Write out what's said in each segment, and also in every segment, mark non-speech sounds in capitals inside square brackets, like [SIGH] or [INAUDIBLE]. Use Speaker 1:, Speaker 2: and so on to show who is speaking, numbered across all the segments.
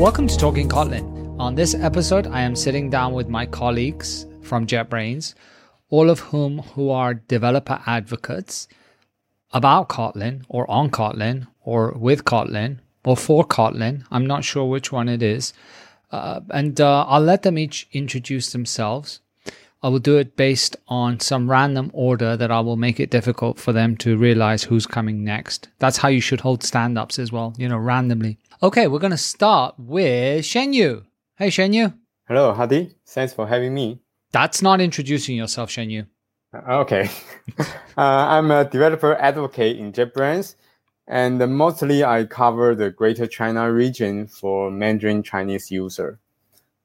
Speaker 1: Welcome to Talking Kotlin. On this episode, I am sitting down with my colleagues from JetBrains, all of whom who are developer advocates about Kotlin or on Kotlin or with Kotlin or for Kotlin. I'm not sure which one it is. Uh, and uh, I'll let them each introduce themselves. I will do it based on some random order that I will make it difficult for them to realize who's coming next. That's how you should hold stand ups as well, you know, randomly. Okay, we're going to start with Shenyu. Hey, Shenyu.
Speaker 2: Hello, Hadi. Thanks for having me.
Speaker 1: That's not introducing yourself, Shenyu.
Speaker 2: Uh, okay. [LAUGHS] uh, I'm a developer advocate in JetBrains, and mostly I cover the Greater China region for Mandarin Chinese user.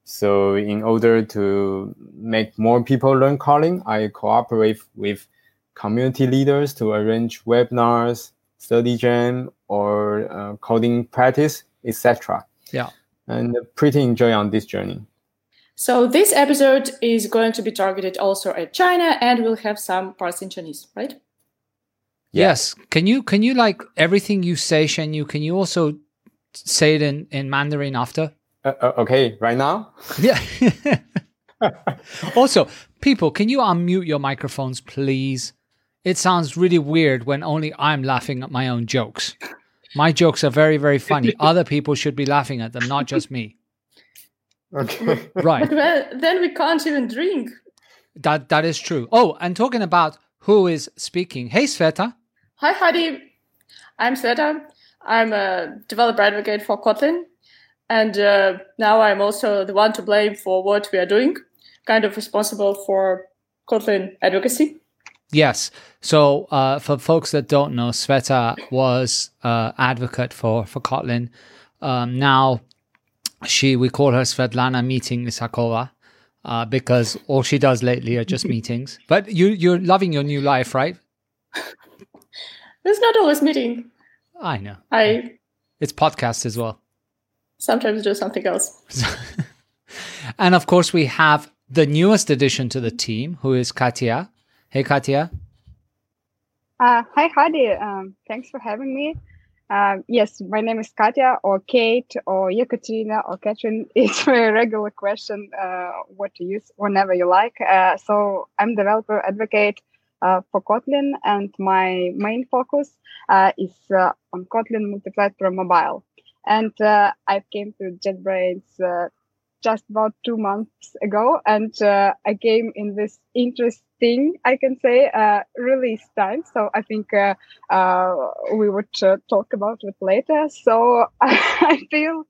Speaker 2: So in order to make more people learn Kotlin, I cooperate with community leaders to arrange webinars, study jam, or uh, coding practice, etc.
Speaker 1: Yeah.
Speaker 2: And pretty enjoy on this journey.
Speaker 3: So this episode is going to be targeted also at China, and we'll have some parts in Chinese, right?
Speaker 1: Yes. Can you can you like everything you say, Shenyu? Can you also say it in in Mandarin after?
Speaker 2: Uh, uh, okay, right now. [LAUGHS]
Speaker 1: Yeah. [LAUGHS] also, people, can you unmute your microphones, please? It sounds really weird when only I'm laughing at my own jokes. My jokes are very, very funny. [LAUGHS] Other people should be laughing at them, not just me.
Speaker 2: Okay.
Speaker 1: Right. [LAUGHS]
Speaker 3: But then we can't even drink.
Speaker 1: That that is true. Oh, and talking about who is speaking. Hey, Sveta.
Speaker 3: Hi, Hadi. I'm Sveta. I'm a developer advocate for Kotlin. And uh, now I'm also the one to blame for what we are doing, kind of responsible for Kotlin advocacy.
Speaker 1: Yes. So uh, for folks that don't know, Sveta was uh, advocate for for Kotlin. Um, now she we call her Svetlana Meeting Isakova. Uh, because all she does lately are just [LAUGHS] meetings. But you you're loving your new life, right?
Speaker 3: It's not always meeting.
Speaker 1: I know.
Speaker 3: I
Speaker 1: It's podcast as well.
Speaker 3: sometimes do something else. [LAUGHS]
Speaker 1: and of course, we have the newest addition to the team, who is Katya. Hey, Katya.
Speaker 4: Uh, hi, Hadi. Um, thanks for having me. Um, yes, my name is Katya, or Kate, or Yekaterina, or Catherine. [LAUGHS] It's a regular question uh, what to use whenever you like. Uh, so I'm developer advocate uh, for Kotlin, and my main focus uh, is uh, on Kotlin multi-platform mobile. And I came to JetBrains uh, just about two months ago, and uh, I came in this interesting, I can say, uh, release time. So I think uh, uh, we would uh, talk about it later. So [LAUGHS] I feel.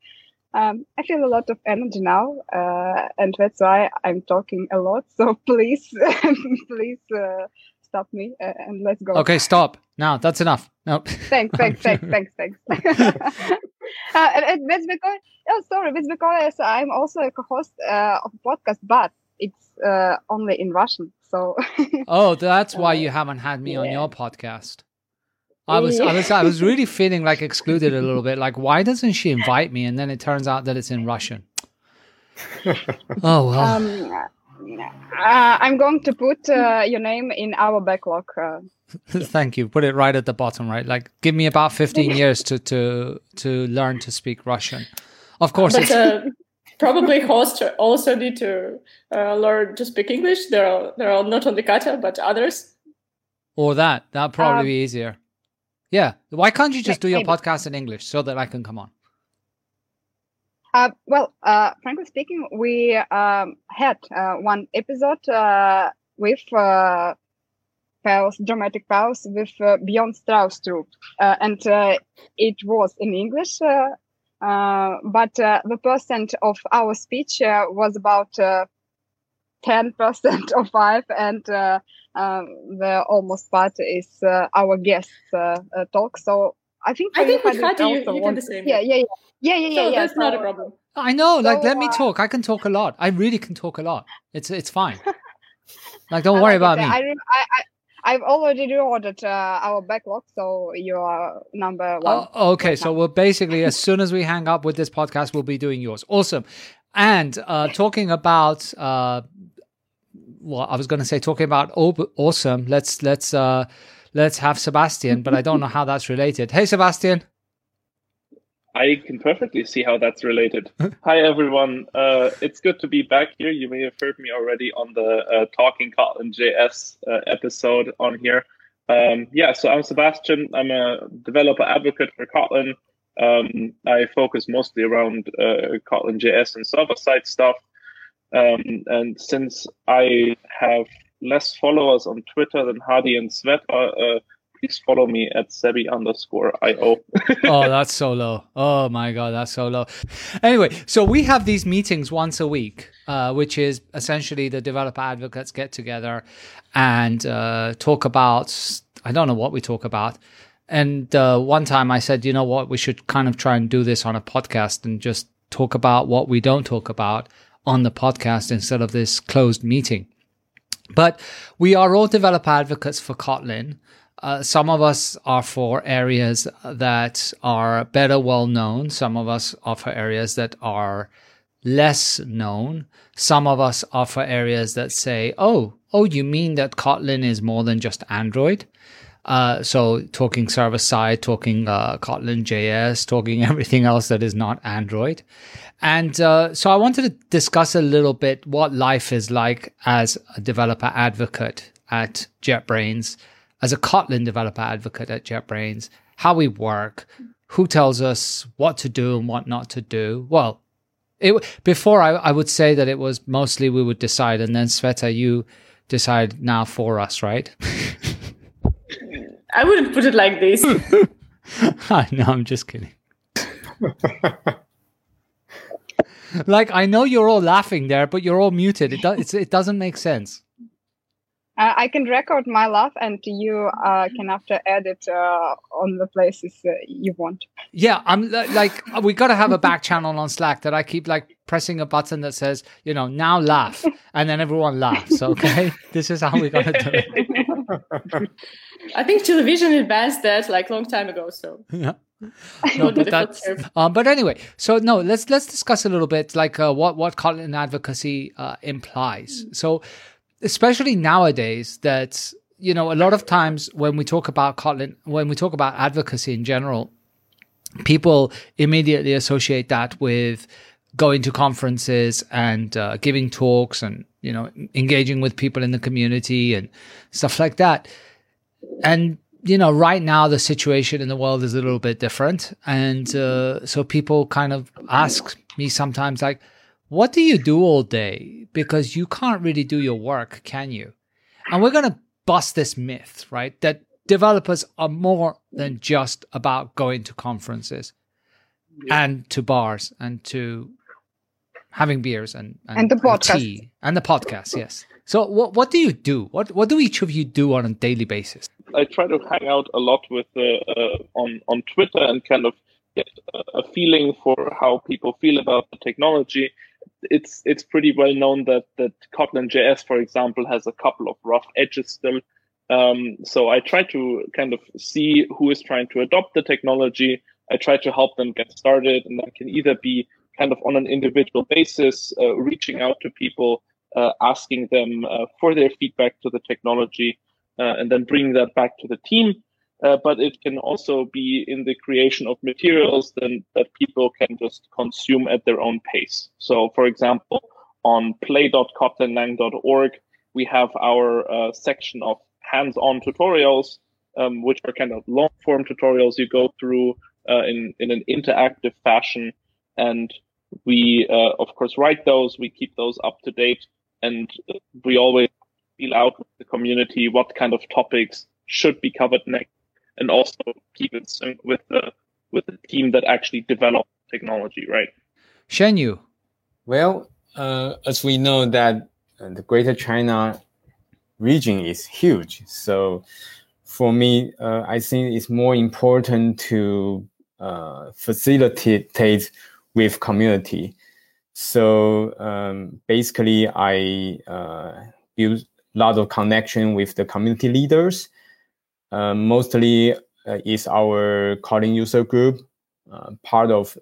Speaker 4: Um, I feel a lot of energy now, uh, and that's why I'm talking a lot. So [LAUGHS] please, [LAUGHS] please uh, stop me and let's go.
Speaker 1: Okay, stop. Now that's enough. No.
Speaker 4: Thanks, thanks, thanks, thanks, thanks. [LAUGHS] uh, and, and that's because, oh, sorry, that's because I'm also a co-host uh, of a podcast, but it's uh, only in Russian. So [LAUGHS]
Speaker 1: Oh, that's why you haven't had me on your podcast. I was, I was, I [LAUGHS] was really feeling like excluded a little bit. Like, why doesn't she invite me? And then it turns out that it's in Russian. Oh well.
Speaker 4: um, uh, I'm going to put uh, your name in our backlog. Uh, [LAUGHS]
Speaker 1: Thank you. Put it right at the bottom, right? Like, give me about fifteen years to to to learn to speak Russian. Of course,
Speaker 3: But
Speaker 1: it's,
Speaker 3: uh, probably hosts also need to uh, learn to speak English. There are there are not only Katya but others.
Speaker 1: or that. That'd probably
Speaker 4: Um,
Speaker 1: be easier. Yeah. Why can't you just do your
Speaker 4: maybe.
Speaker 1: podcast in English so that I can come on?
Speaker 4: Uh, well, uh, frankly speaking, we um, had uh, one episode uh, with uh, pause, dramatic pause with uh, Bjarne Stroustrup, uh, and it was in English. But the percent of our speech was about ten percent of five, and um, the almost part is our guests talk. So I think
Speaker 3: I think with
Speaker 4: Hadi
Speaker 3: Hadi you, you can the same.
Speaker 4: Yeah, yeah, yeah, yeah, yeah, yeah.
Speaker 3: so
Speaker 4: yeah.
Speaker 3: that's not a problem.
Speaker 1: I know. Like,
Speaker 4: So,
Speaker 1: let me
Speaker 4: uh,
Speaker 1: talk. I can talk a lot. I really can talk a lot. It's it's fine. [LAUGHS] like, don't worry
Speaker 4: like
Speaker 1: about
Speaker 4: it.
Speaker 1: me.
Speaker 4: I, I, I, I've already reordered uh, our backlog, so you are number one.
Speaker 1: Oh, okay,
Speaker 4: right
Speaker 1: so we'll basically, as soon as we hang up with this podcast, we'll be doing yours. Awesome. And uh, talking about, uh, well, I was going to say talking about awesome. Let's let's uh, let's have Sebastian, but I don't know how [LAUGHS] that's related. Hey, Sebastian.
Speaker 5: I can perfectly see how that's related. Hi, everyone. Uh, it's good to be back here. You may have heard me already on the uh, Talking Kotlin JS uh, episode on here. Um, yeah, so I'm Sebastian. I'm a developer advocate for Kotlin. Um, I focus mostly around uh, Kotlin JS and server side stuff. Um, and since I have less followers on Twitter than Hadi and Svet, uh, please follow me at Sebi underscore IO. [LAUGHS]
Speaker 1: oh, that's so low. Oh my God, that's so low. Anyway, so we have these meetings once a week, uh, which is essentially the developer advocates get together and uh, talk about, I don't know what we talk about. And uh, one time I said, you know what, we should kind of try and do this on a podcast and just talk about what we don't talk about on the podcast instead of this closed meeting. But we are all developer advocates for Kotlin. Uh, some of us are for areas that are better well known. Some of us for areas that are less known. Some of us for areas that say, oh, oh, you mean that Kotlin is more than just Android? Uh, so talking server side, talking uh, Kotlin JS, talking [LAUGHS] everything else that is not Android. And uh, so I wanted to discuss a little bit what life is like as a developer advocate at JetBrains as a Kotlin developer advocate at JetBrains, how we work, who tells us what to do and what not to do. Well, it, before I, I would say that it was mostly we would decide, and then Sveta, you decide now for us, right? [LAUGHS]
Speaker 3: I wouldn't put it like this. [LAUGHS]
Speaker 1: no, I'm just kidding. [LAUGHS] like I know you're all laughing there, but you're all muted. It does. it doesn't make sense.
Speaker 4: Uh, I can record my laugh, and you uh, can after edit uh, on the places you want.
Speaker 1: Yeah, I'm like we got to have a back channel on Slack that I keep like pressing a button that says, you know, now laugh, and then everyone laughs. Okay, [LAUGHS] this is how we got to do it. [LAUGHS]
Speaker 3: I think television advanced that like long time ago. So
Speaker 1: yeah. [LAUGHS] No, but that's um, but anyway. So no, let's let's discuss a little bit like uh, what what Kotlin advocacy uh, implies. So especially nowadays that you know a lot of times when we talk about kotlin when we talk about advocacy in general people immediately associate that with going to conferences and uh, giving talks and you know engaging with people in the community and stuff like that and you know right now the situation in the world is a little bit different and uh, so people kind of ask me sometimes like what do you do all day? Because you can't really do your work, can you? And we're going to bust this myth, right? That developers are more than just about going to conferences and to bars and to having beers and, and,
Speaker 4: and the podcast.
Speaker 1: tea and the podcast. Yes. So what what do you do? What what do each of you do on a daily basis?
Speaker 5: I try to hang out a lot with uh, uh, on on Twitter and kind of get a feeling for how people feel about the technology it's it's pretty well known that that Kotlin JS, for example, has a couple of rough edges still. Um, so I try to kind of see who is trying to adopt the technology. I try to help them get started, and that can either be kind of on an individual basis, uh, reaching out to people, uh, asking them uh, for their feedback to the technology, uh, and then bringing that back to the team uh, but it can also be in the creation of materials then that people can just consume at their own pace. So, for example, on play.kotlinlang.org, we have our section of hands-on tutorials, um, which are kind of long-form tutorials you go through uh, in in an interactive fashion, and we uh, of course write those. We keep those up to date, and we always feel out with the community what kind of topics should be covered next and also keep it sync with the with the team that actually developed technology, right?
Speaker 1: Shenyu.
Speaker 2: Well, uh, as we know that uh, the Greater China region is huge, so for me, uh, I think it's more important to uh, facilitate with community. So um, basically, I uh, build a lot of connection with the community leaders. Uh, mostly uh, is our Kotlin user group, uh, part of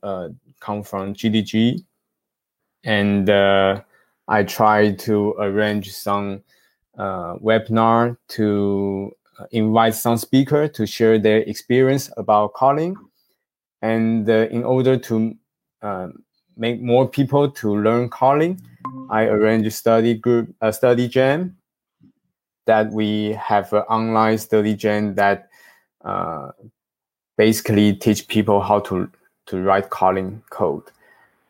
Speaker 2: come from GDG, and I try to arrange some webinar to invite some speaker to share their experience about Kotlin, And uh, in order to uh, make more people to learn Kotlin, I arrange a study group, a study jam that we have an online study jam that uh, basically teach people how to, to write Kotlin code.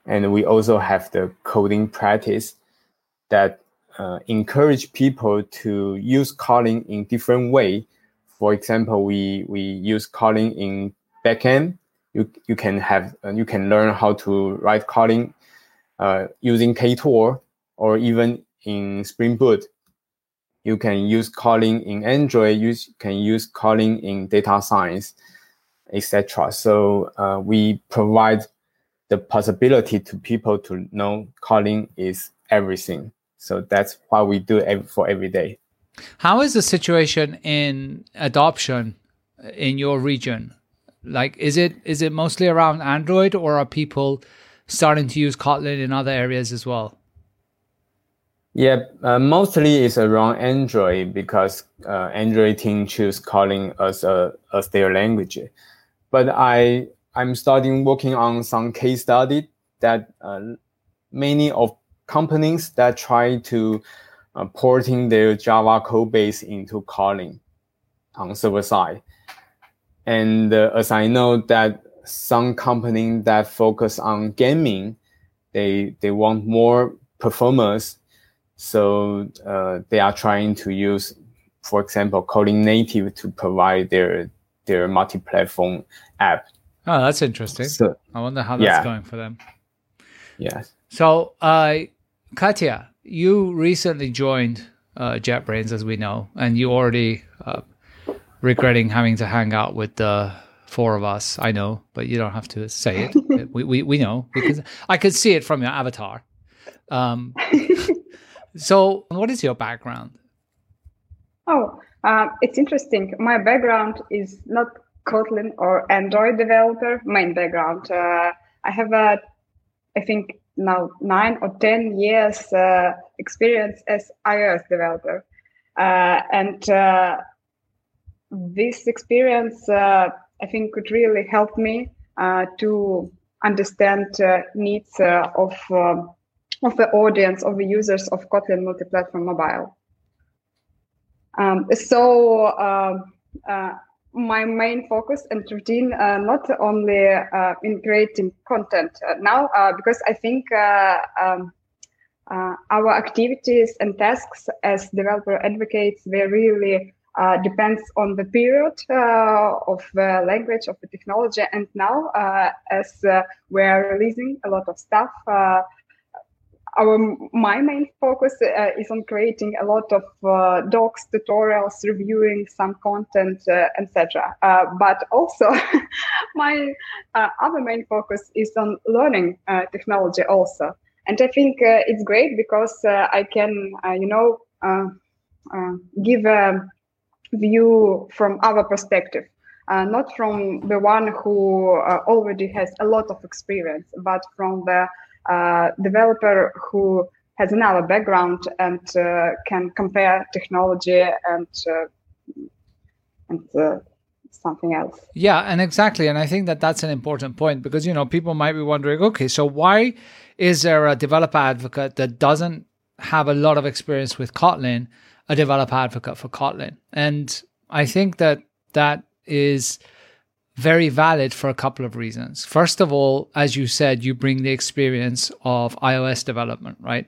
Speaker 2: And we also have the coding practice that uh, encourage people to use Kotlin in different way. For example, we, we use Kotlin in backend. You, you can have uh, you can learn how to write Kotlin uh, using Ktor or even in Spring Boot. You can use Kotlin in Android. You can use Kotlin in data science, etc. So uh, we provide the possibility to people to know Kotlin is everything. So that's what we do every, for every day.
Speaker 1: How is the situation in adoption in your region? Like, is it is it mostly around Android, or are people starting to use Kotlin in other areas as well?
Speaker 2: Yeah, uh, mostly it's around Android because uh, Android team choose Kotlin as a as their language. But I I'm starting working on some case study that uh, many of companies that try to uh, porting their Java code base into Kotlin on server side. And uh, as I know that some company that focus on gaming, they they want more performance so uh, they are trying to use, for example, Kotlin Native to provide their their multi-platform app.
Speaker 1: Oh, that's interesting. So, I wonder how that's yeah. going for them.
Speaker 2: Yes.
Speaker 1: So, uh, Katya, you recently joined uh, JetBrains, as we know, and you already uh, regretting having to hang out with the four of us. I know, but you don't have to say it. [LAUGHS] we, we we know because I could see it from your avatar. Um, [LAUGHS] so, what is your background?
Speaker 4: Oh, uh, it's interesting. My background is not Kotlin or Android developer. Main background. Uh, I have a, I think now nine or ten years uh, experience as iOS developer, uh, and uh, this experience uh, I think could really help me to understand needs of um, of the audience of the users of Kotlin multi-platform mobile. Um, so uh, uh, my main focus and routine uh, not only uh, in creating content uh, now uh, because I think um, our activities and tasks as developer advocates they really depends on the period of the language of the technology. And now as we're releasing a lot of stuff our my main focus uh, is on creating a lot of uh, docs tutorials reviewing some content uh, etc uh, but also [LAUGHS] my uh, other main focus is on learning uh, technology also. And i think it's great because i can you know give a view from our perspective not from the one who already has a lot of experience but from the uh, developer who has another background and uh, can compare technology and uh, and uh, something else.
Speaker 1: Yeah, and exactly, and I think that that's an important point because you know people might be wondering, okay, so why is there a developer advocate that doesn't have a lot of experience with Kotlin, a developer advocate for Kotlin? And I think that that is very valid for a couple of reasons. First of all, as you said, you bring the experience of iOS development, right?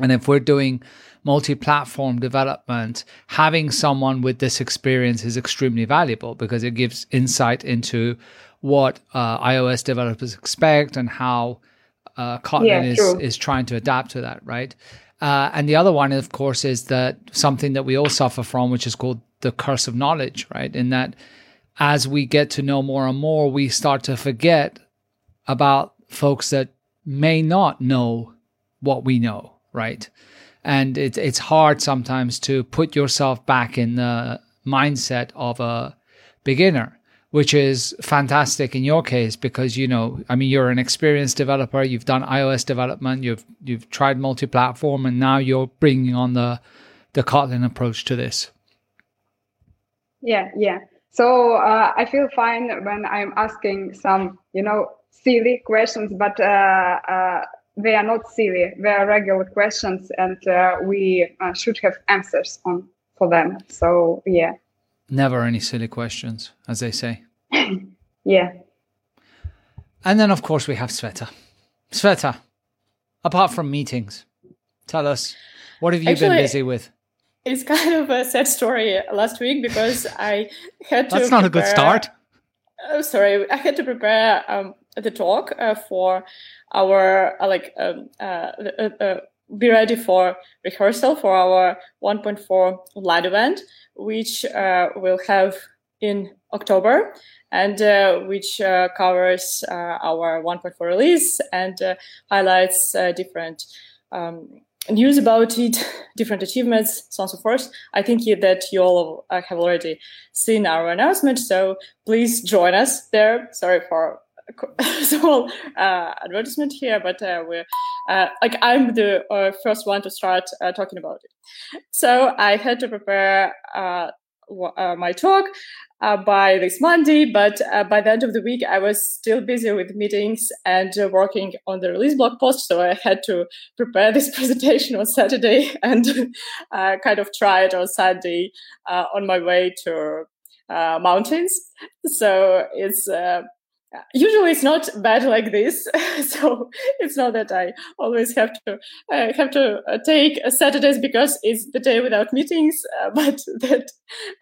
Speaker 1: And if we're doing multi platform development, having someone with this experience is extremely valuable because it gives insight into what uh, iOS developers expect and how uh, Kotlin yeah, is, is trying to adapt to that, right? Uh, and the other one, of course, is that something that we all suffer from, which is called the curse of knowledge, right? In that as we get to know more and more, we start to forget about folks that may not know what we know, right? And it's it's hard sometimes to put yourself back in the mindset of a beginner, which is fantastic in your case because you know, I mean, you're an experienced developer. You've done iOS development. You've you've tried multi-platform, and now you're bringing on the the Kotlin approach to this.
Speaker 4: Yeah, yeah. So uh, I feel fine when I'm asking some, you know, silly questions, but uh, uh, they are not silly. They are regular questions, and uh, we uh, should have answers on for them. So yeah.
Speaker 1: Never any silly questions, as they say. [CLEARS THROAT]
Speaker 4: yeah.
Speaker 1: And then, of course, we have Sveta. Sveta, apart from meetings, tell us what have you
Speaker 3: Actually,
Speaker 1: been busy with?
Speaker 3: It's kind of a sad story last week because I had to.
Speaker 1: That's not a good start.
Speaker 3: Oh, sorry, I had to prepare um, the talk uh, for our uh, like um, uh, uh, uh be ready for rehearsal for our 1.4 live event, which uh, we'll have in October and which covers our 1.4 release and highlights different. Um, news about it, [LAUGHS] different achievements, so on and so forth. I think that you all have already seen our announcement, so please join us there. Sorry for [LAUGHS] small uh, advertisement here, but uh, we're uh, like I'm the uh, first one to start uh, talking about it. So I had to prepare uh, my talk by this Monday, but by the end of the week, I was still busy with meetings and working on the release blog post. So I had to prepare this [LAUGHS] presentation on Saturday and [LAUGHS] kind of try it on Sunday on my way to uh, mountains. So it's uh, usually it's not bad like this [LAUGHS] so it's not that i always have to uh, have to uh, take saturdays because it's the day without meetings uh, [LAUGHS] but that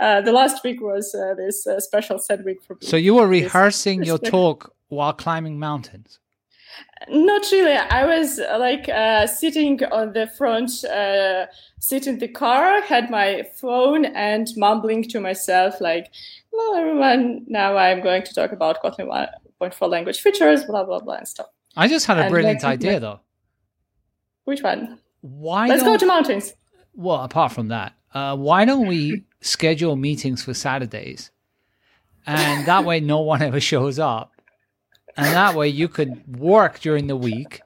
Speaker 3: uh, the last week was uh, this uh, special sad week for me.
Speaker 1: So you were rehearsing this, your talk while climbing mountains?
Speaker 3: Not really. I was like sitting on the front seat in the car had my phone and mumbling to myself like hello everyone now i'm going to talk about kotlin 1.4 language features, blah blah blah and stuff.
Speaker 1: I just had a and brilliant like, idea though.
Speaker 3: Which one?
Speaker 1: Why?
Speaker 3: Let's go to mountains.
Speaker 1: Well, apart from that, uh, why don't we [LAUGHS] schedule meetings for Saturdays, and that way no one ever shows up, and that way you could work during the week,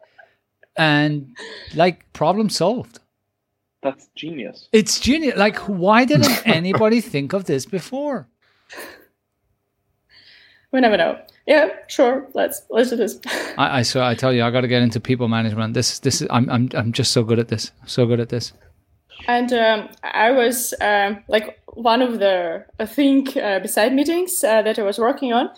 Speaker 1: and like problem solved.
Speaker 5: That's genius.
Speaker 1: It's genius. Like, why didn't [LAUGHS] anybody think of this before? [LAUGHS]
Speaker 3: We never know yeah, sure, let's let's do this.
Speaker 1: I, I so I tell you, I got to get into people management. This this is I'm I'm I'm just so good at this. So good at this.
Speaker 3: And um, I was um, like one of the I think uh, beside meetings uh, that I was working on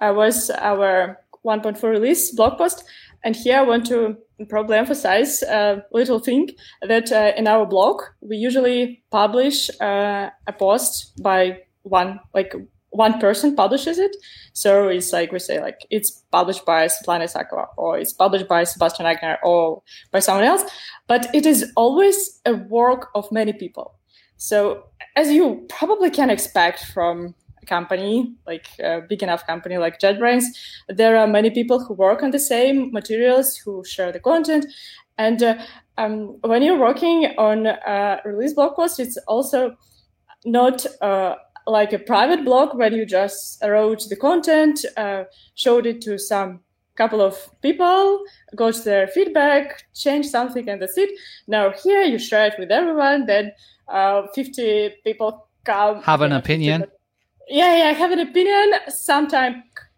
Speaker 3: uh, was our 1.4 release blog post. And here I want to probably emphasize a little thing that uh, in our blog we usually publish uh, a post by one like one person publishes it. So it's like we say, like it's published by Svetlana Isakova or it's published by Sebastian Aigner or by someone else. But it is always a work of many people. So as you probably can expect from a company, like a big enough company like JetBrains, there are many people who work on the same materials, who share the content. And uh, um, when you're working on a release blog post, it's also not uh, like a private blog where you just wrote the content, uh, showed it to some couple of people, got their feedback, changed something, and that's it. Now here you share it with everyone. Then uh, 50 people come.
Speaker 1: Have an opinion.
Speaker 3: Yeah, yeah, I have an opinion. Sometimes,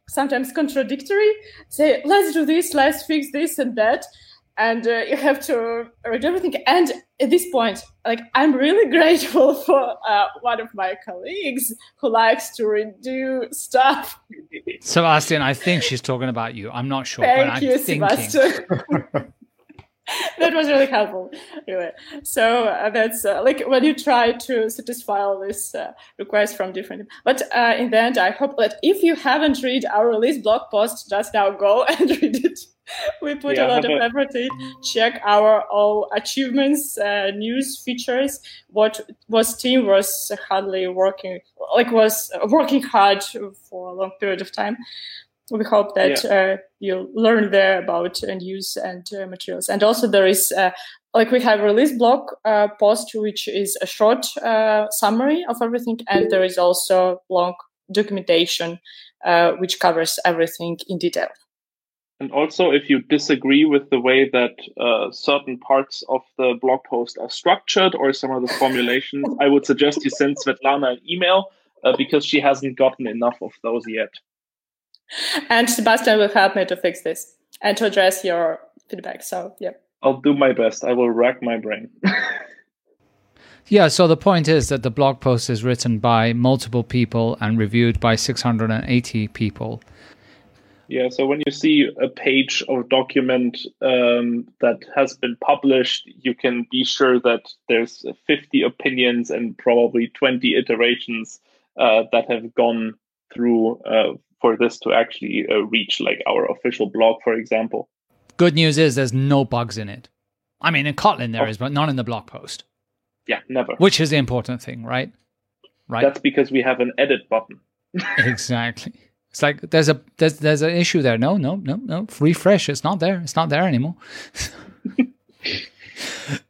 Speaker 3: sometimes contradictory. Say, let's do this, let's fix this and that and uh, you have to read everything. And at this point, like I'm really [LAUGHS] grateful for uh, one of my colleagues who likes to redo stuff.
Speaker 1: Sebastian, I think she's talking about you. I'm not sure,
Speaker 3: Thank
Speaker 1: but
Speaker 3: you. Sebastian. [LAUGHS] [LAUGHS] that was really helpful really so uh, that's uh, like when you try to satisfy all these uh, requests from different but uh, in the end i hope that if you haven't read our release blog post just now go [LAUGHS] and read it. We put yeah, a lot of effort in. Check our all achievements uh, news features. What was team was hardly working like was working hard for a long period of time we hope that yeah. uh, you'll learn there about and use and uh, materials and also there is uh, like we have a release blog uh, post which is a short uh, summary of everything and there is also long documentation which covers everything in detail
Speaker 5: and also, if you disagree with the way that uh, certain parts of the blog post are structured or some of the formulations, [LAUGHS] I would suggest you send Svetlana an email uh, because she hasn't gotten enough of those yet.
Speaker 3: And Sebastian will help me to fix this and to address your feedback. So, yeah.
Speaker 5: I'll do my best. I will rack my brain. [LAUGHS]
Speaker 1: yeah, so the point is that the blog post is written by multiple people and reviewed by 680 people.
Speaker 5: Yeah, so when you see a page or document um, that has been published, you can be sure that there's 50 opinions and probably 20 iterations uh, that have gone through uh, for this to actually uh, reach like our official blog, for example.
Speaker 1: Good news is there's no bugs in it. I mean, in Kotlin there oh. is, but not in the blog post.
Speaker 5: Yeah, never.
Speaker 1: Which is the important thing, right?
Speaker 5: Right. That's because we have an edit button. [LAUGHS] [LAUGHS]
Speaker 1: exactly. It's like there's a there's there's an issue there. No, no, no, no. Refresh. It's not there. It's not there anymore. [LAUGHS]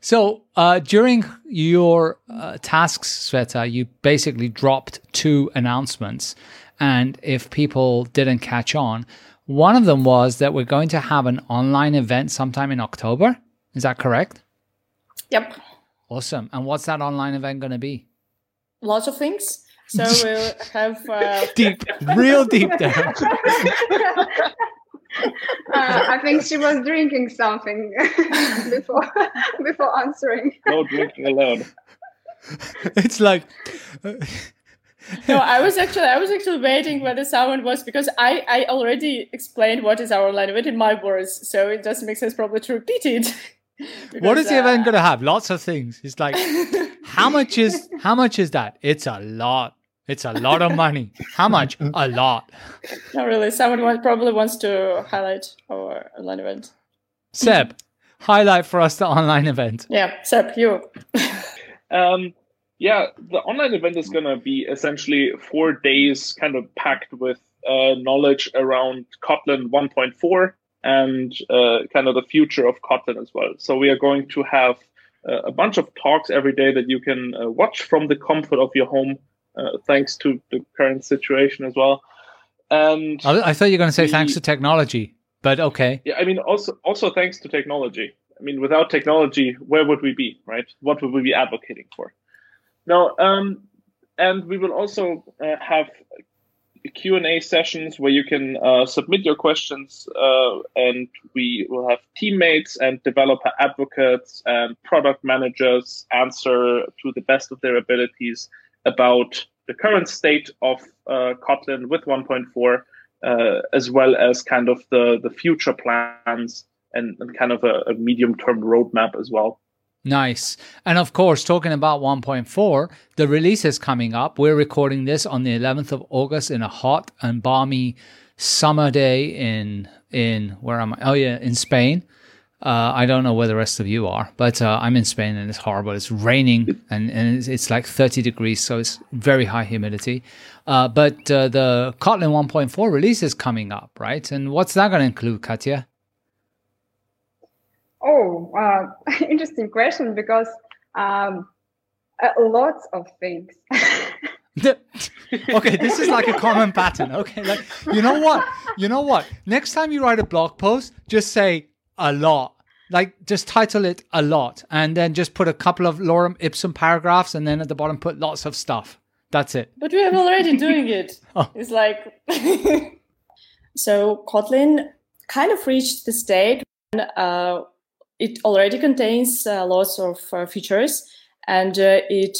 Speaker 1: so uh, during your uh, tasks, Sveta, you basically dropped two announcements, and if people didn't catch on, one of them was that we're going to have an online event sometime in October. Is that correct?
Speaker 3: Yep.
Speaker 1: Awesome. And what's that online event going to be?
Speaker 3: Lots of things. So we'll [LAUGHS] have uh...
Speaker 1: deep, real deep. [LAUGHS] [LAUGHS]
Speaker 4: Uh, I think she was drinking something [LAUGHS] before [LAUGHS] before answering.
Speaker 5: No drinking allowed.
Speaker 1: It's like
Speaker 3: no, I was actually I was actually waiting whether someone was because I I already explained what is our online event in my words, so it doesn't make sense probably to repeat it.
Speaker 1: because, what is the uh, event going to have? Lots of things. It's like how much is how much is that? It's a lot. It's a lot of money. How much? A lot.
Speaker 3: Not really. Someone probably wants to highlight our online event.
Speaker 1: Seb, highlight for us the online event.
Speaker 3: Yeah, Seb, you. [LAUGHS]
Speaker 5: um, yeah, the online event is going to be essentially four days kind of packed with uh, knowledge around Kotlin 1.4 and uh, kind of the future of Kotlin as well. So we are going to have uh, a bunch of talks every day that you can uh, watch from the comfort of your home, uh, thanks to the current situation as well. And
Speaker 1: I, I thought you were going to say thanks to technology, but okay.
Speaker 5: Yeah, I mean also also thanks to technology. I mean, without technology, where would we be, right? What would we be advocating for? Now, um, and we will also uh, have Q&A sessions where you can uh, submit your questions uh, and we will have teammates and developer advocates and product managers answer to the best of their abilities about the current state of uh, Kotlin with 1.4 uh, as well as kind of the, the future plans and, and kind of a, a medium term roadmap as well.
Speaker 1: Nice. And of course, talking about 1.4, the release is coming up. We're recording this on the 11th of August in a hot and balmy summer day in in where am I? Oh yeah, in Spain. Uh, I don't know where the rest of you are, but uh, I'm in Spain and it's horrible. It's raining and, and it's, it's, like 30 degrees, so it's very high humidity. Uh, but uh, the Kotlin 1.4 release is coming up, right? And what's that going to include, Katya?
Speaker 4: Oh, uh, [LAUGHS] interesting question because um, uh, lots of things. [LAUGHS]
Speaker 1: okay, this is like a common pattern. Okay, like you know what? You know what? Next time you write a blog post, just say a lot. Like just title it a lot and then just put a couple of lorem ipsum paragraphs and then at the bottom put lots of stuff. That's it.
Speaker 3: But we are already doing it. [LAUGHS] oh. It's like [LAUGHS] so Kotlin kind of reached the state uh, it already contains uh, lots of uh, features and uh, it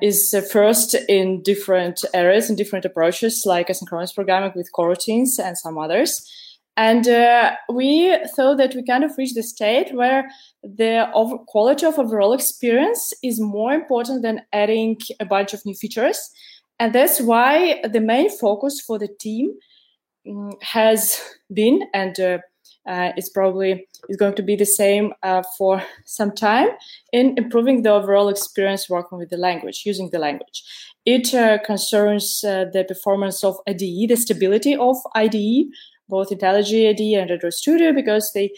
Speaker 3: is first in different areas and different approaches like asynchronous programming with coroutines and some others. And uh, we thought that we kind of reached the state where the over- quality of overall experience is more important than adding a bunch of new features. And that's why the main focus for the team um, has been and uh, uh, it's probably is going to be the same uh, for some time in improving the overall experience working with the language, using the language. It uh, concerns uh, the performance of IDE, the stability of IDE, both IntelliJ IDE and Android Studio, because they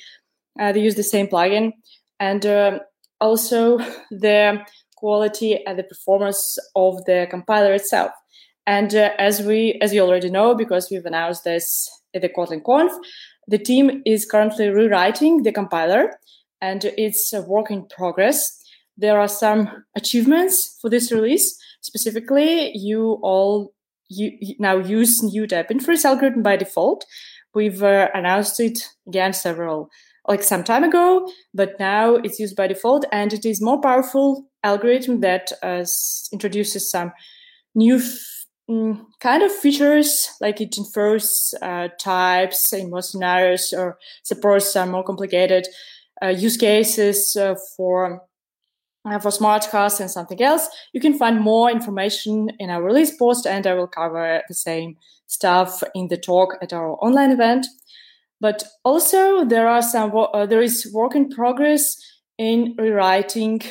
Speaker 3: uh, they use the same plugin, and um, also [LAUGHS] the quality and the performance of the compiler itself. And uh, as we, as you already know, because we've announced this at the Kotlin Conf, the team is currently rewriting the compiler and it's a work in progress. There are some achievements for this release, specifically, you all you, now use new type inference algorithm by default. We've uh, announced it again several like some time ago, but now it's used by default, and it is more powerful algorithm that uh, introduces some new f- mm, kind of features, like it infers uh, types in most scenarios or supports some more complicated uh, use cases uh, for for smart casts and something else. You can find more information in our release post, and I will cover the same stuff in the talk at our online event. But also, there are some uh, there is work in progress in rewriting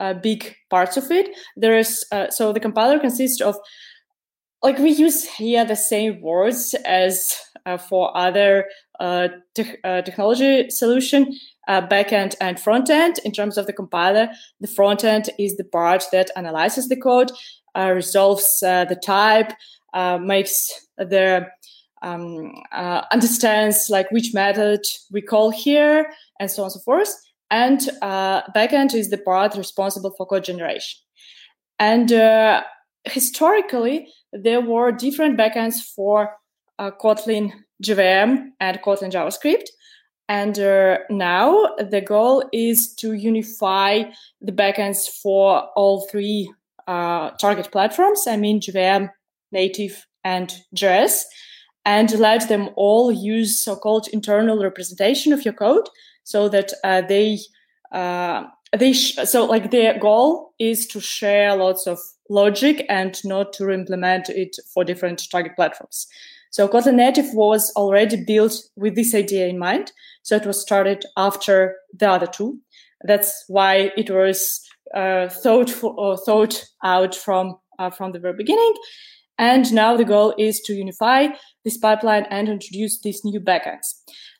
Speaker 3: uh, big parts of it. There is uh, so the compiler consists of like we use here the same words as uh, for other uh, te- uh, technology solution uh, backend and front end. In terms of the compiler, the front end is the part that analyzes the code, uh, resolves uh, the type, uh, makes the um, uh, understands like which method we call here, and so on and so forth. And uh, backend is the part responsible for code generation. And historically, there were different backends for Kotlin JVM and Kotlin JavaScript. And uh, now the goal is to unify the backends for all three uh, target platforms. I mean, JVM, native, and JS, and let them all use so-called internal representation of your code, so that uh, they uh, they sh- so like their goal is to share lots of logic and not to implement it for different target platforms. So Kotlin Native was already built with this idea in mind. So it was started after the other two. That's why it was uh, thought for, thought out from uh, from the very beginning. And now the goal is to unify this pipeline and introduce these new backends.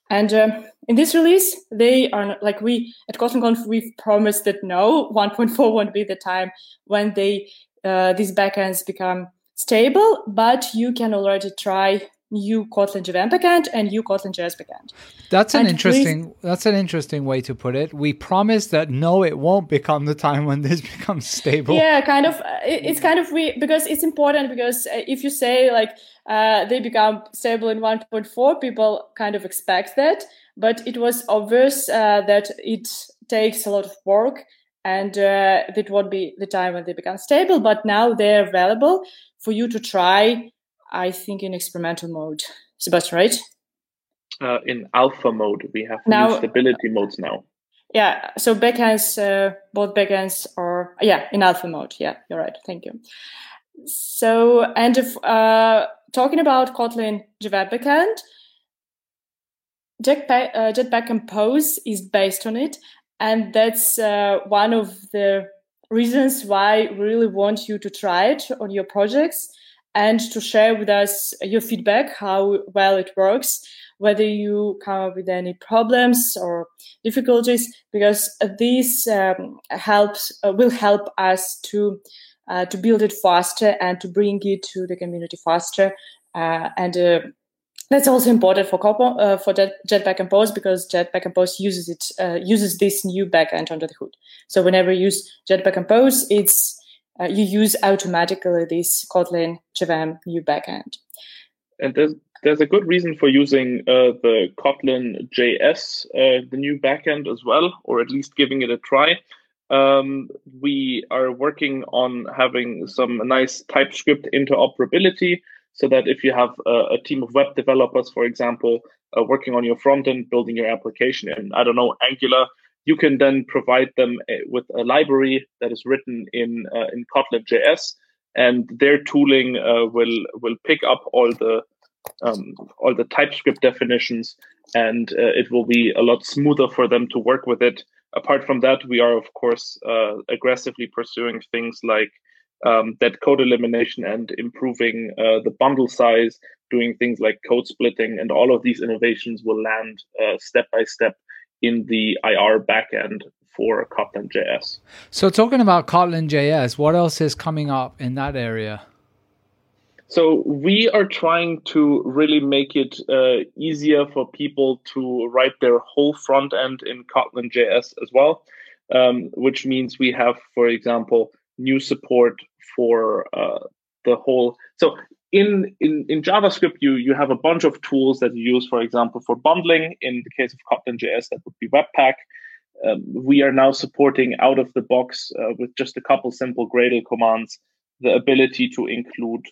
Speaker 3: And um, in this release, they are like we at KotlinConf, we've promised that no, 1.4 won't be the time when they uh, these backends become stable, but you can already try new Kotlin JVM backend and new Kotlin JS backend.
Speaker 1: That's an and interesting. Please, that's an interesting way to put it. We promise that no, it won't become the time when this [LAUGHS] becomes stable.
Speaker 3: Yeah, kind of. Uh, it's kind of we because it's important because uh, if you say like uh, they become stable in 1.4, people kind of expect that. But it was obvious uh, that it takes a lot of work and uh, that won't be the time when they become stable. But now they're available for you to try, I think, in experimental mode. Sebastian, right?
Speaker 5: Uh, in alpha mode, we have now, new stability modes now.
Speaker 3: Yeah, so backends, uh, both backends are, yeah, in alpha mode. Yeah, you're right. Thank you. So, and if uh, talking about Kotlin Java backend, Jetpack, uh, Jetpack Compose is based on it, and that's uh, one of the reasons why we really want you to try it on your projects and to share with us your feedback, how well it works, whether you come up with any problems or difficulties, because this um, helps uh, will help us to uh, to build it faster and to bring it to the community faster. Uh, and uh, that's also important for uh, for Jetpack Compose because Jetpack Compose uses it uh, uses this new backend under the hood. So whenever you use Jetpack Compose, it's uh, you use automatically this Kotlin JVM new backend.
Speaker 5: And there's there's a good reason for using uh, the Kotlin JS, uh, the new backend as well, or at least giving it a try. Um, we are working on having some nice TypeScript interoperability so that if you have a, a team of web developers, for example, uh, working on your front end, building your application in, I don't know, Angular, you can then provide them a, with a library that is written in uh, in Kotlin JS, and their tooling uh, will will pick up all the um, all the TypeScript definitions, and uh, it will be a lot smoother for them to work with it. Apart from that, we are of course uh, aggressively pursuing things like um, dead code elimination and improving uh, the bundle size, doing things like code splitting, and all of these innovations will land uh, step by step in the IR backend for Kotlin JS.
Speaker 1: So, talking about Kotlin JS, what else is coming up in that area?
Speaker 5: So we are trying to really make it uh, easier for people to write their whole front end in Kotlin JS as well, um, which means we have, for example, new support for uh, the whole. So in, in in JavaScript, you you have a bunch of tools that you use, for example, for bundling. In the case of Kotlin JS, that would be Webpack. Um, we are now supporting out of the box uh, with just a couple simple Gradle commands the ability to include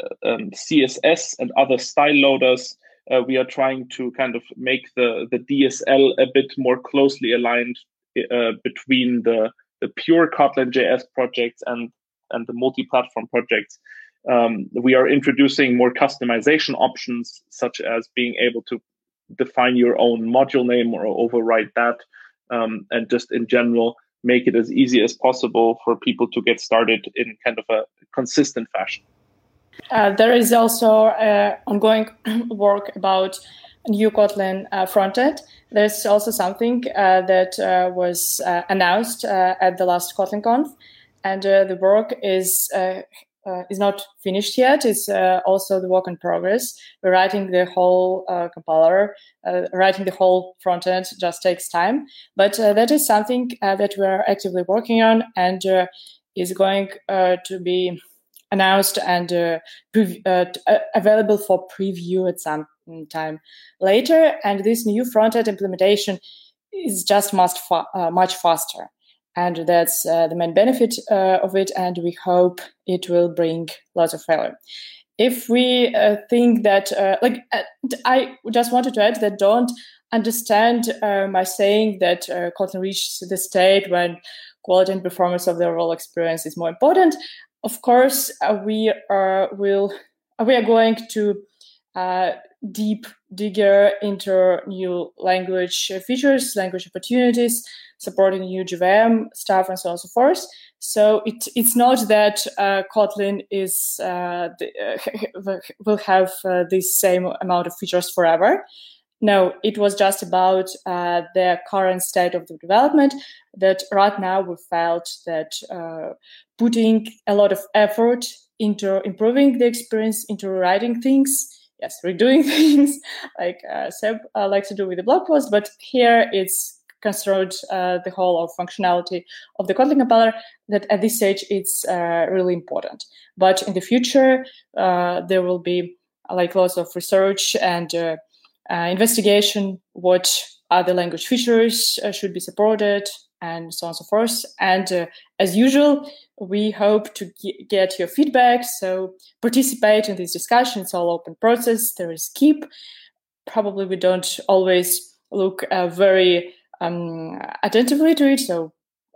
Speaker 5: uh, um, CSS and other style loaders. Uh, we are trying to kind of make the, the DSL a bit more closely aligned uh, between the, the pure Kotlin JS projects and, and the multi platform projects. Um, we are introducing more customization options, such as being able to define your own module name or overwrite that, um, and just in general make it as easy as possible for people to get started in kind of a consistent fashion.
Speaker 3: Uh, there is also uh, ongoing [COUGHS] work about new Kotlin uh, frontend. There's also something uh, that uh, was uh, announced at the last KotlinConf, and the work is uh, is not finished yet. It's uh, also the work in progress. We're writing the whole uh, compiler, uh, writing the whole front end just takes time. But uh, that is something uh, that we're actively working on and is going to be announced and pre- available for preview at some time later. And this new front end implementation is just much, fa- much faster and that's uh, the main benefit uh, of it and we hope it will bring lots of value if we uh, think that uh, like uh, i just wanted to add that don't understand uh, my saying that kotlin reaches the state when quality and performance of the overall experience is more important of course we are will we are going to deep digger into new language features language opportunities supporting new JVM stuff and so on and so forth. So it, it's not that uh, Kotlin is uh, the, [LAUGHS] uh, will have uh, this same amount of features forever. No, it was just about uh, the current state of the development. That right now we felt that uh, putting a lot of effort into improving the experience, into writing things, yes, redoing [LAUGHS] things, like Seb likes to do with the blog post. But here it's construed uh, the whole of functionality of the Kotlin compiler, that at this stage it's uh, really important. But in the future, uh, there will be like lots of research and uh, uh, investigation what other language features uh, should be supported and so on and so forth. And as usual, we hope to get your feedback. So participate in this discussion. It's all open process. There is KEEP. Probably we don't always look very um, attentively to it. So,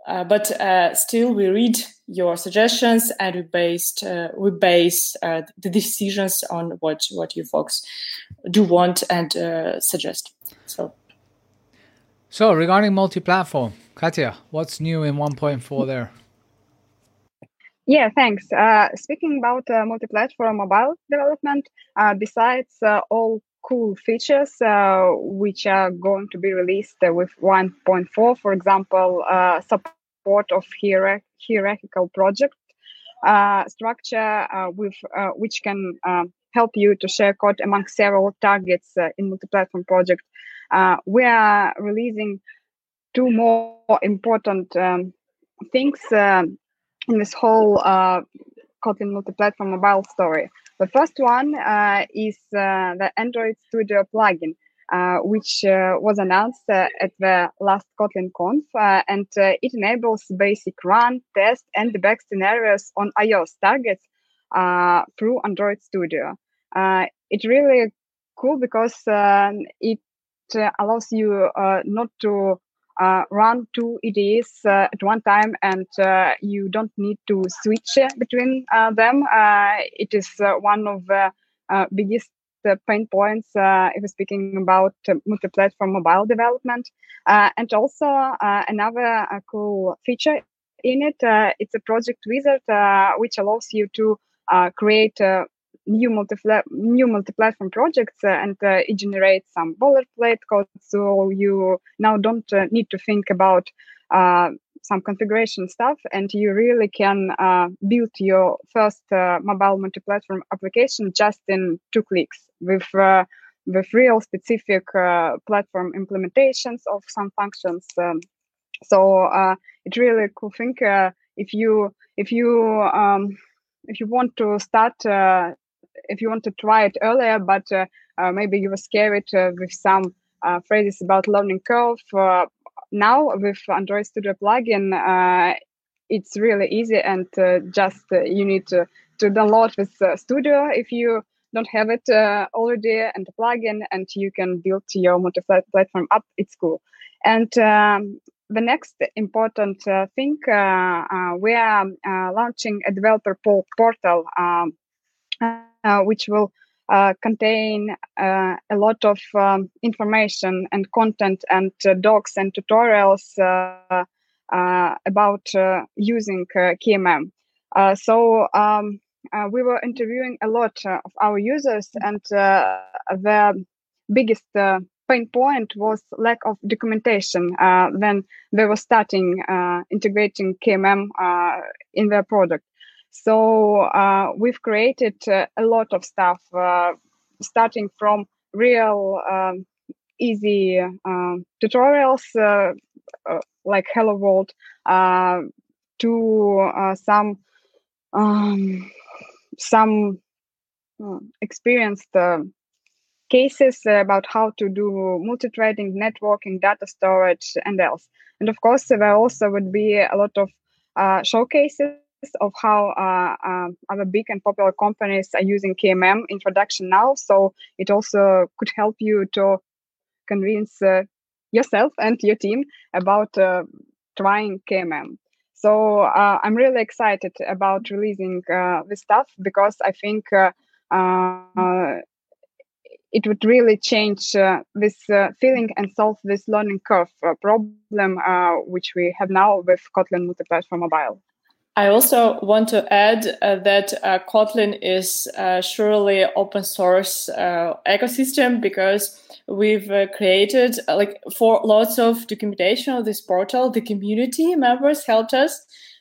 Speaker 3: uh, but uh, still, we read your suggestions and we based uh, we base uh, the decisions on what what you folks do want and uh, suggest. So,
Speaker 1: so regarding multi-platform, Katya, what's new in 1.4 there?
Speaker 4: Yeah, thanks. Uh, speaking about uh, multi-platform mobile development, uh, besides uh, all cool features uh, which are going to be released with 1.4 for example uh, support of hier- hierarchical project structure with which can help you to share code among several targets in multi-platform project we are releasing two more important um, things in this whole kotlin multi-platform mobile story the first one uh, is uh, the Android Studio plugin, uh, which was announced at the last KotlinConf, and it enables basic run, test, and debug scenarios on iOS targets through Android Studio. it's really cool because um, it Uh, allows you uh, not to uh, run two IDEs uh, at one time and uh, you don't need to switch uh, between uh, them. Uh, it is uh, one of the biggest pain points if we're speaking about multi-platform mobile development. and also another cool feature in it, it's a project wizard which allows you to create new multi new multi-platform projects uh, and uh, it generates some boilerplate code so you now don't uh, need to think about uh, some configuration stuff and you really can uh, build your first uh, mobile multi-platform application just in two clicks with with real specific platform implementations of some functions um, so it's really cool thing if you if you um, if you want to start uh, if you want to try it earlier, but uh, uh, maybe you were scared uh, with some uh, phrases about learning curve. Uh, now with Android Studio plugin, it's really easy and just you need to, to download this Studio if you don't have it already and the plugin, and you can build your multi-platform app. It's cool. And um, the next important uh, thing, uh, uh, we are launching a developer portal, um, Uh, which will uh, contain uh, a lot of um, information and content and docs and tutorials about using KMM. so um, we were interviewing a lot of our users, and the biggest pain point was lack of documentation uh, when they were starting uh, integrating KMM uh, in their product. So uh, we've created uh, a lot of stuff, uh, starting from real um, easy um, tutorials like Hello World to some um, some experienced cases about how to do multi-threading, networking, data storage, and else. And of course, there also would be a lot of uh, showcases of how uh, uh, other big and popular companies are using KMM introduction now. So it also could help you to convince uh, yourself and your team about uh, trying KMM. So uh, I'm really excited about releasing this stuff because I think it would really change uh, this uh, feeling and solve this learning curve uh, problem uh, which we have now with Kotlin multi-platform mobile.
Speaker 3: I also want to add uh, that uh, Kotlin is surely open source ecosystem because we've created like for lots of documentation of this portal. The community members helped us,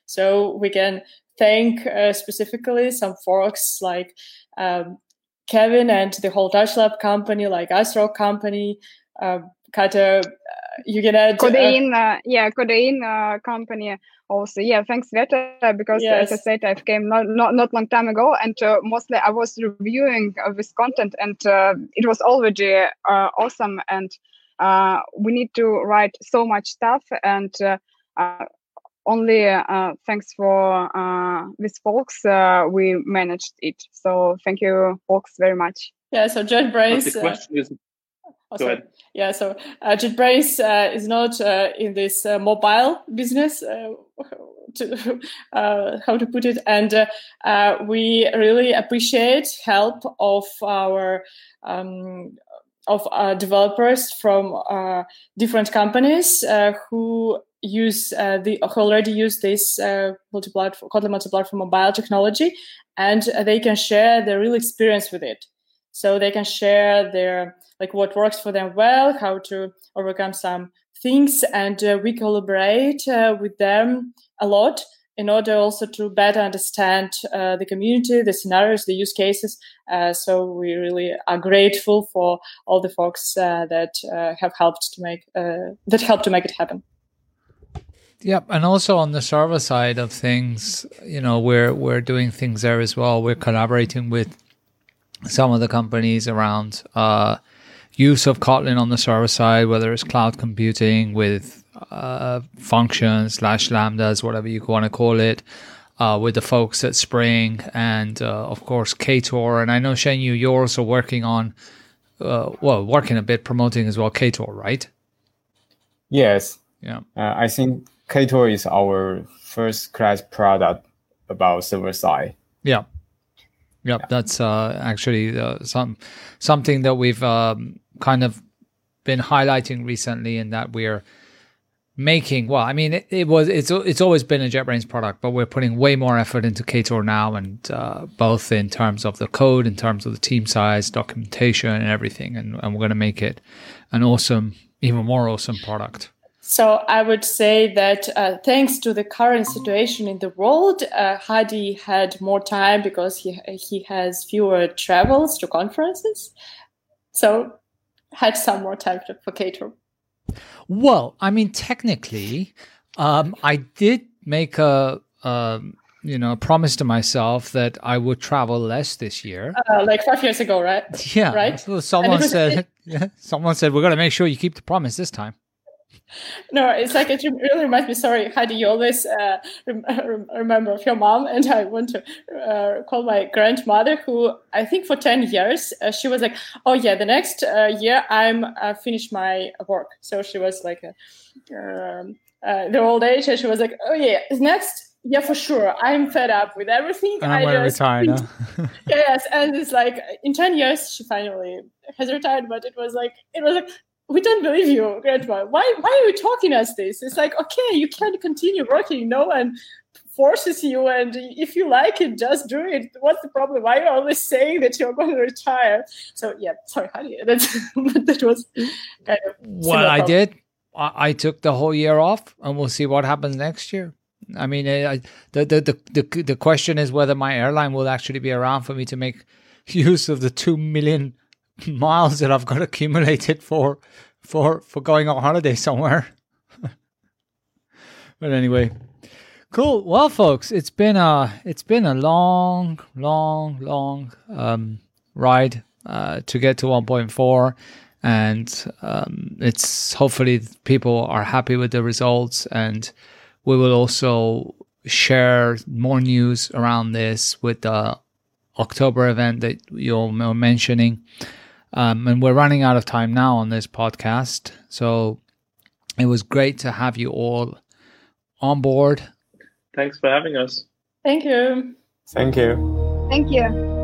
Speaker 3: so we can thank specifically some folks like um, Kevin and the whole Touchlab company, like Astro company, uh, Katja, uh, you can add
Speaker 4: Kodein, uh, uh, yeah, Kodein uh, company also. Yeah, thanks Veta because yes. as I said, I've came not not not long time ago, and uh, mostly I was reviewing uh, this content, and it was already awesome. And we need to write so much stuff, and only uh, thanks for uh, these folks uh, we managed it. So thank you, folks, very much.
Speaker 3: Yeah. So JetBrains.
Speaker 5: the question is.
Speaker 3: Go ahead. Yeah, so uh, JetBrains uh, is not uh, in this uh, mobile business, to, [LAUGHS] how to put it, and we really appreciate help of our um, of our developers from different companies who use uh, the who already use this uh, multi-platform Kotlin multi-platform mobile technology, and uh, they can share their real experience with it. So they can share their like what works for them well, how to overcome some things, and uh, we collaborate uh, with them a lot in order also to better understand uh, the community, the scenarios, the use cases. Uh, so we really are grateful for all the folks uh, that uh, have helped to make that helped to make it happen.
Speaker 1: Yep, and also on the server side of things, you know, we're we're doing things there as well. We're collaborating with some of the companies around uh, use of Kotlin on the server side, whether it's cloud computing with uh, functions slash lambdas, whatever you want to call it, uh, with the folks at Spring and uh, of course Ktor. And I know Shenyu, you're also working on, uh, well, working a bit promoting as well Ktor, right?
Speaker 2: Yes.
Speaker 1: Yeah.
Speaker 2: Uh, I think Ktor is our first class product about server side.
Speaker 1: Yeah. Yep, yeah. that's uh, actually uh, some something that we've um, kind of been highlighting recently, in that we're making. Well, I mean, it, it, was it's it's always been a JetBrains product, but we're putting way more effort into Ktor now, and uh, both in terms of the code, in terms of the team size, documentation, and everything, and, and we're going to make it an awesome, even more awesome product.
Speaker 3: So I would say that uh, thanks to the current situation in the world, uh, Hadi had more time because he he has fewer travels to conferences, so had some more time to for Ktor.
Speaker 1: Well, I mean, technically, um, I did make a um, you know, promise to myself that I would travel less this year.
Speaker 3: Uh, like five years ago, right?
Speaker 1: Yeah.
Speaker 3: Right.
Speaker 1: So someone said, [LAUGHS] someone said, we're going to make sure you keep the promise this time.
Speaker 3: No, it's like it really reminds me. Sorry, Hadi, you always uh, rem- [LAUGHS] rem- remember of your mom, and I want to uh, call my grandmother, who I think for ten years uh, she was like, "Oh yeah, the next uh, year I'm uh, finish my work." So she was like, a, um, uh, the old age, and she was like, "Oh yeah, next yeah for sure. I'm fed up with everything.
Speaker 1: And I'm going to
Speaker 3: just
Speaker 1: retire now. [LAUGHS]
Speaker 3: yes and it's like in 10 years she finally has retired but it was like it was like we don't believe you grandma why why are you talking us this? It's like okay you can't continue working. No one forces you and if you like it just do it. What's the problem? Why are you always saying that you're going to retire? So yeah sorry you [LAUGHS] that's that was kind of
Speaker 1: Well, I did. I, I took the whole year off, and we'll see what happens next year. I mean, I, I- the, the the the the question is whether my airline will actually be around for me to make [LAUGHS] use of the two million [LAUGHS] miles that I've got accumulated for for for going on holiday somewhere. [LAUGHS] but anyway, cool. Well, folks, it's been a it's been a long, long, long um, ride uh, to get to 1.4 and um, it's hopefully people are happy with the results and we will also share more news around this with the october event that you're mentioning um, and we're running out of time now on this podcast so it was great to have you all on board
Speaker 5: Thanks for having us.
Speaker 3: thank you
Speaker 2: Thank you.
Speaker 4: Thank you.